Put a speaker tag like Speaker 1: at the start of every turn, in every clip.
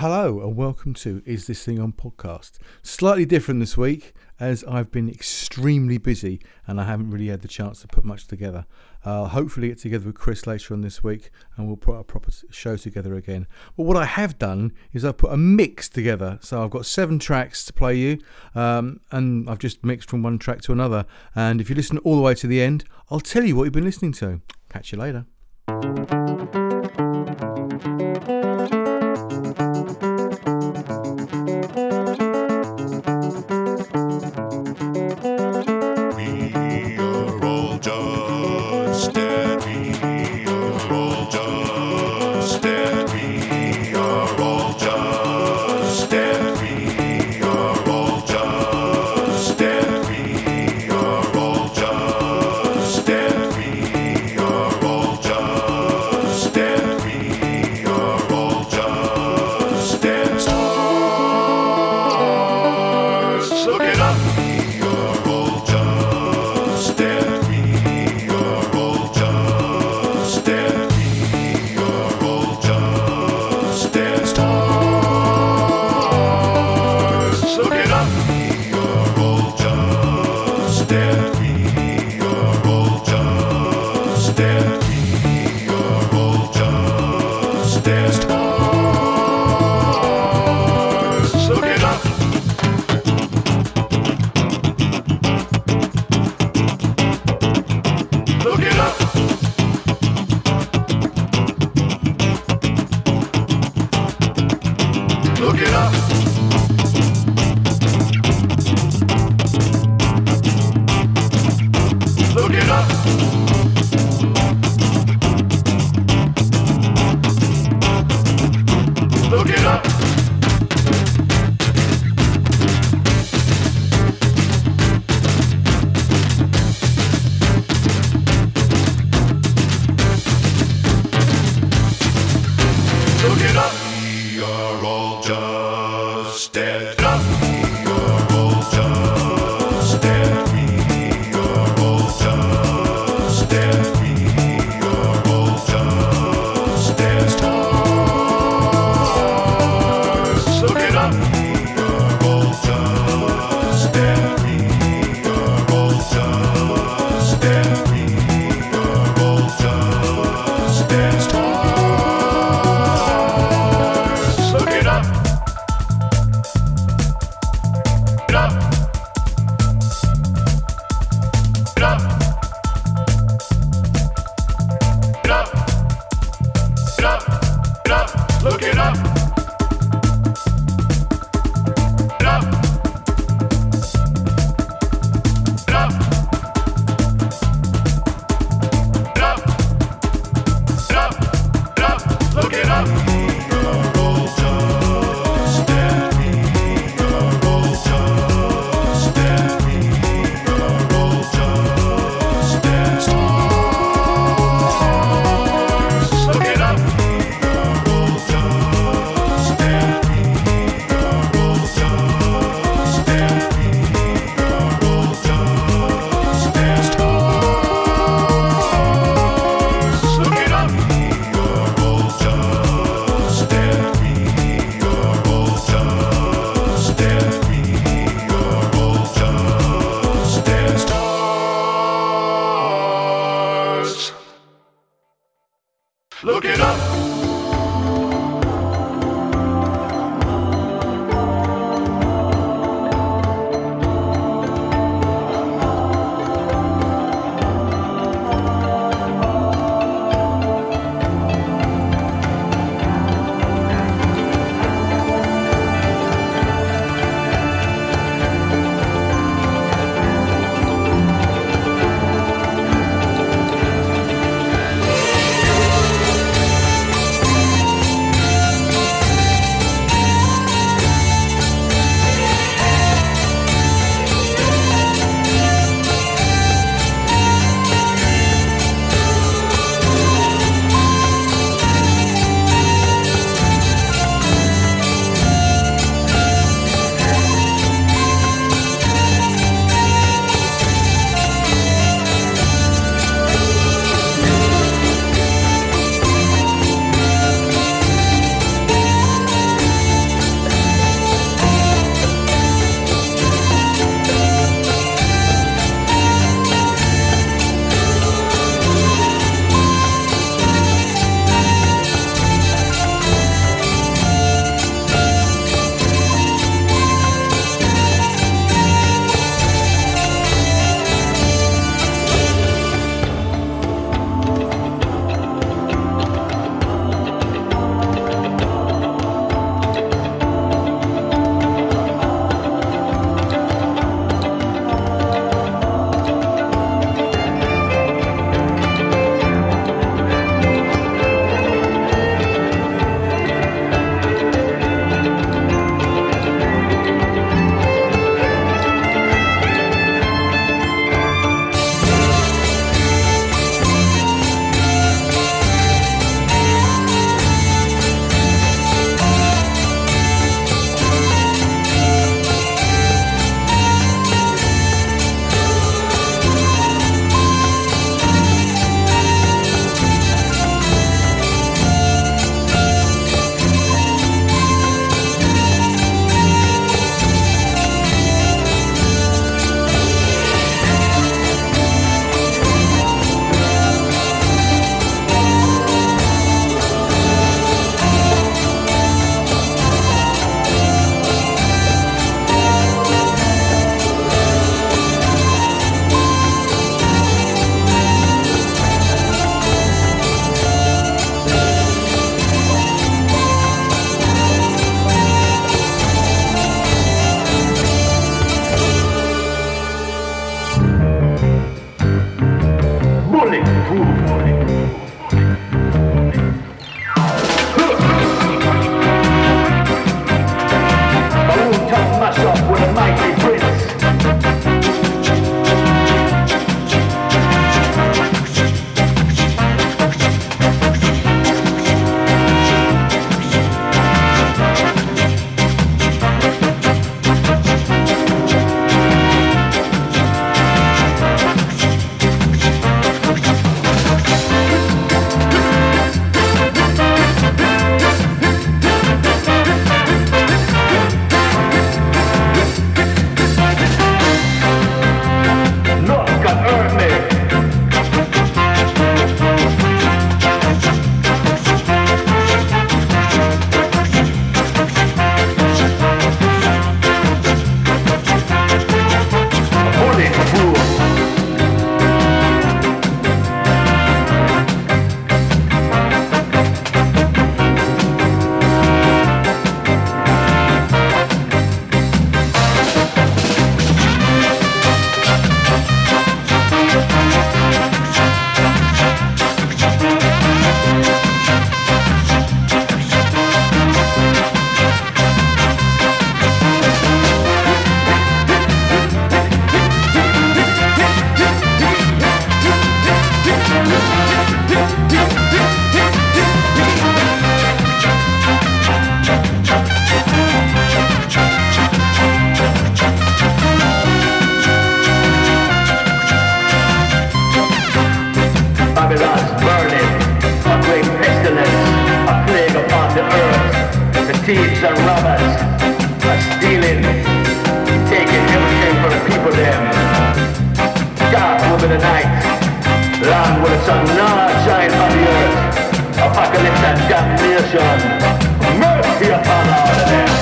Speaker 1: Hello and welcome to Is This Thing on Podcast. Slightly different this week as I've been extremely busy and I haven't really had the chance to put much together. I'll hopefully get together with Chris later on this week and we'll put a proper show together again. But what I have done is I've put a mix together. So I've got seven tracks to play you um, and I've just mixed from one track to another. And if you listen all the way to the end, I'll tell you what you've been listening to. Catch you later.
Speaker 2: thieves and robbers are stealing, taking everything from the people them. Dark will be the night, land will the sun not shine on the earth. Apocalypse and damnation, mercy upon all of them.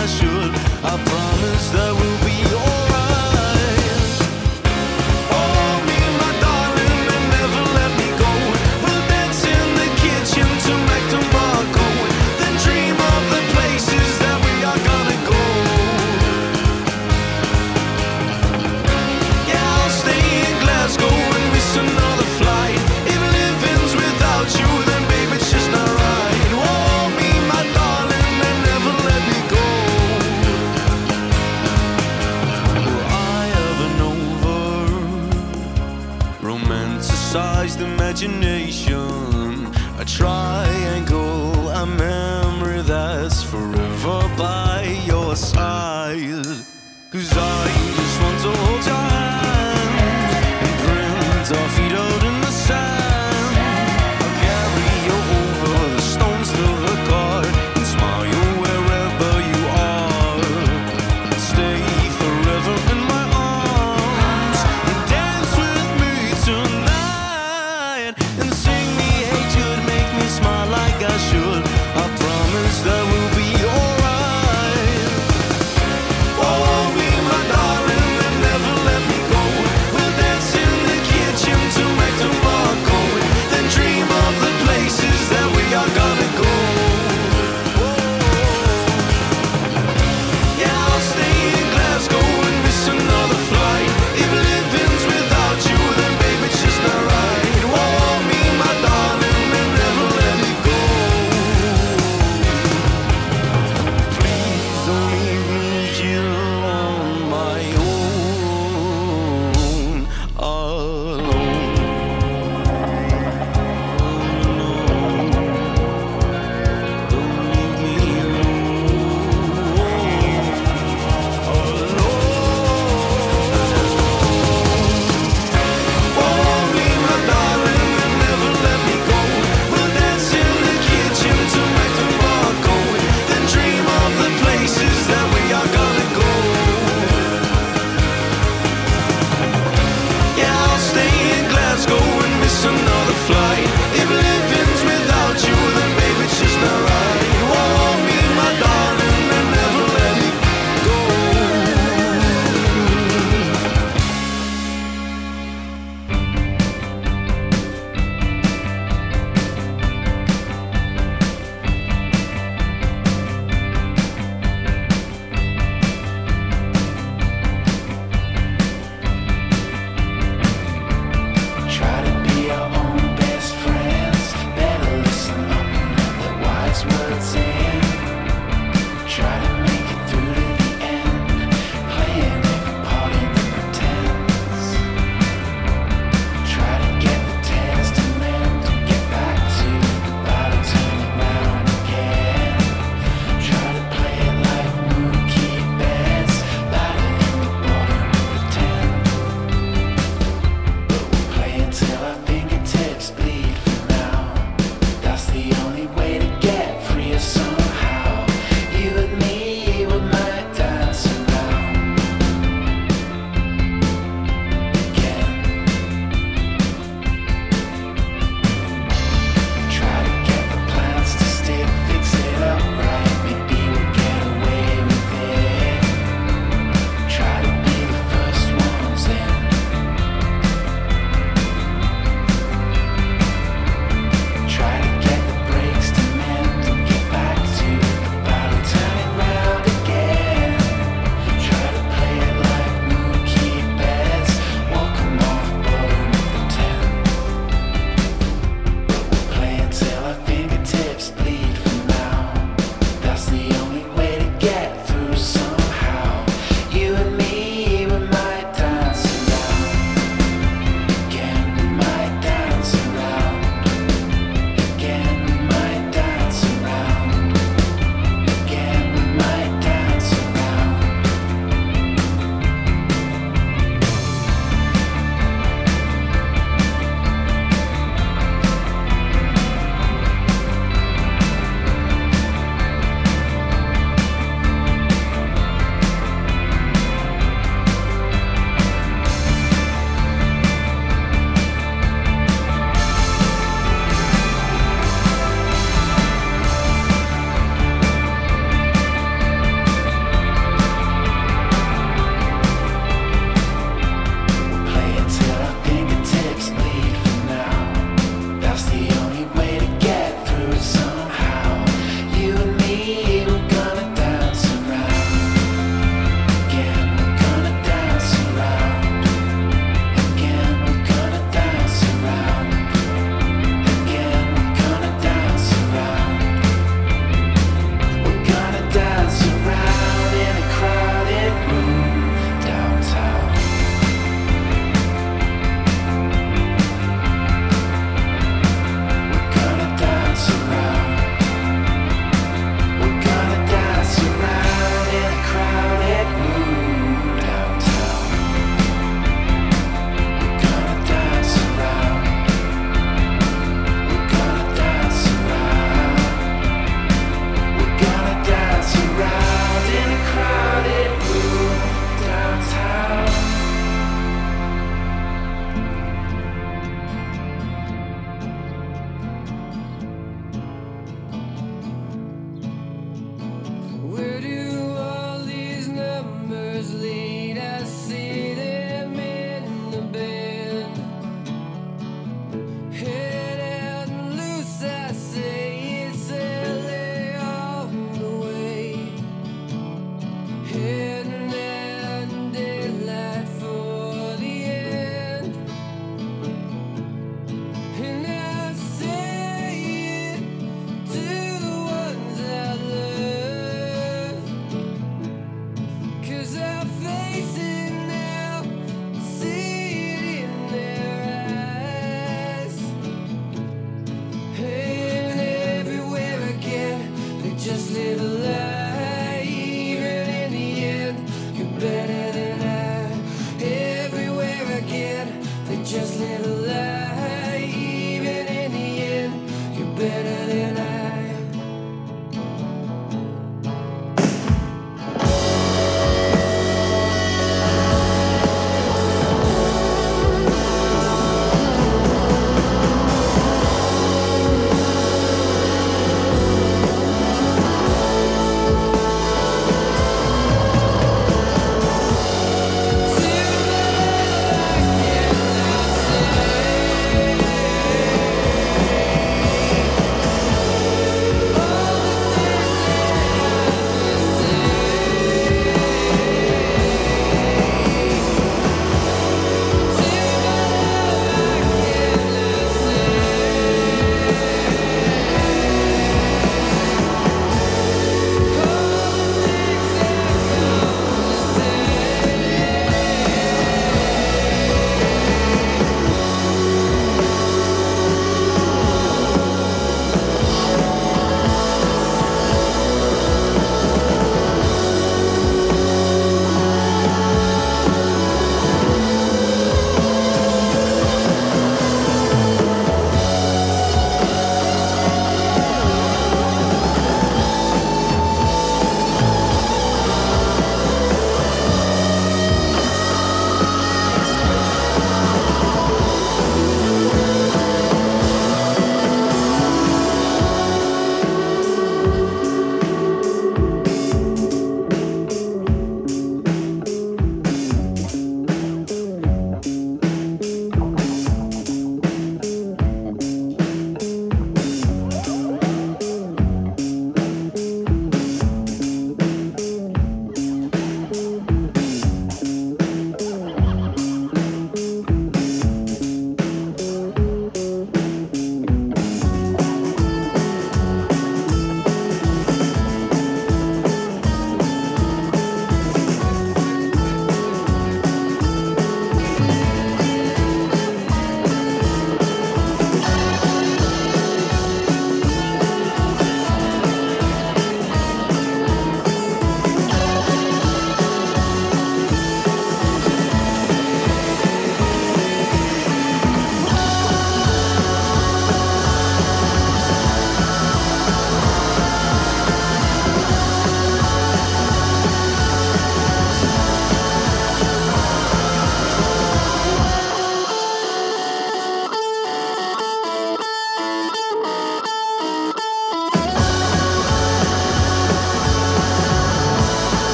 Speaker 3: I should.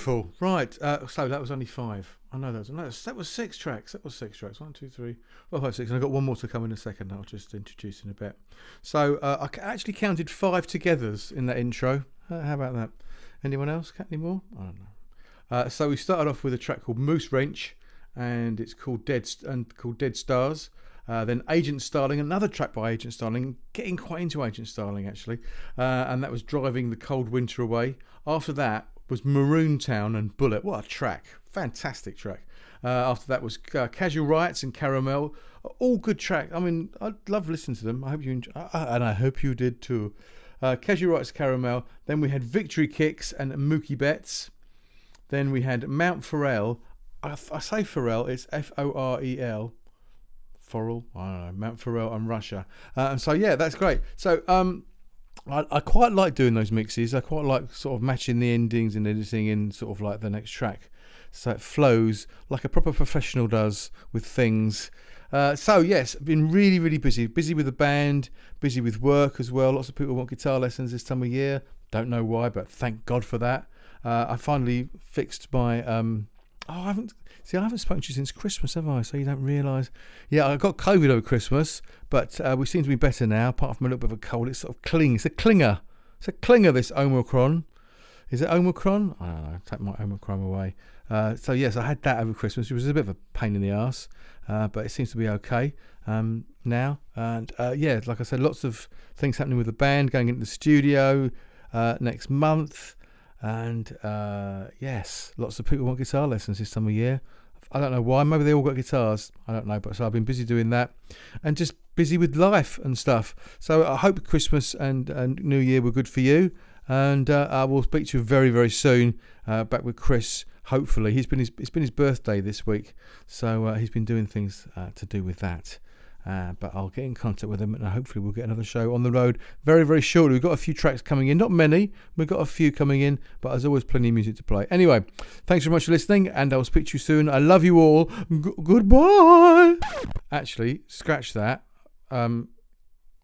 Speaker 4: Beautiful. Right. Uh, so that was only five. I know that was, no, that was six tracks. That was six tracks. One, two, three, four, five, six. And I've got one more to come in a second. I'll just introduce in a bit. So uh, I actually counted five togethers in that intro. Uh, how about that? Anyone else? Any more? I don't know. Uh, so we started off with a track called Moose Wrench, and it's called Dead and called Dead Stars. Uh, then Agent Starling, another track by Agent Starling, getting quite into Agent Starling actually, uh, and that was Driving the Cold Winter Away. After that was Maroon Town and Bullet. What a track! Fantastic track. Uh, after that was uh, Casual Rights and Caramel. All good track. I mean, I love listening to them. I hope you enjoy, and I hope you did too. Uh, Casual Rights, Caramel. Then we had Victory Kicks and Mookie Betts. Then we had Mount Forel. I, say Forel, it's F O R E L. Forel, I don't know, Mount Forel and Russia. Uh, and so, yeah, that's great. So, um, I, I quite like doing those mixes. I quite like sort of matching the endings and editing in sort of like the next track. So it flows like a proper professional does with things. Uh, so yes, been really, really busy. Busy with the band, busy with work as well. Lots of people want guitar lessons this time of year. Don't know why, but thank God for that. Uh, I finally fixed my. Um, oh, I haven't. See, I haven't spoken to you since Christmas, have I? So you don't realise. Yeah, I got COVID over Christmas, but uh, we seem to be better now. Apart from a little bit of a cold, it sort of clings. It's a clinger. It's a clinger. This Omicron. Is it Omicron? I don't know. Take my Omicron away. Uh, so yes, I had that over Christmas. It was a bit of a pain in the ass, uh, but it seems to be okay um, now. And uh, yeah, like I said, lots of things happening with the band. Going into the studio uh, next month, and uh, yes, lots of people want guitar lessons this time of year. I don't know why. Maybe they all got guitars. I don't know. But so I've been busy doing that, and just busy with life and stuff. So I hope Christmas and, and New Year were good for you. And uh, I will speak to you very very soon. Uh, back with Chris. Hopefully, he's been his, it's been his birthday this week, so uh, he's been doing things uh, to do with that. Uh, but I'll get in contact with them and hopefully we'll get another show on the road very, very shortly. We've got a few tracks coming in, not many, we've got a few coming in, but there's always plenty of music to play. Anyway, thanks very much for listening and I'll speak to you soon. I love you all. G- goodbye. Actually, scratch that. Um,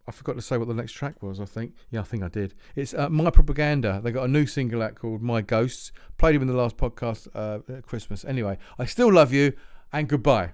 Speaker 4: I forgot to say what the next track was, I think. Yeah, I think I did. It's uh, My Propaganda. They got a new single out called My Ghosts. Played him in the last podcast uh, at Christmas. Anyway, I still love you and goodbye.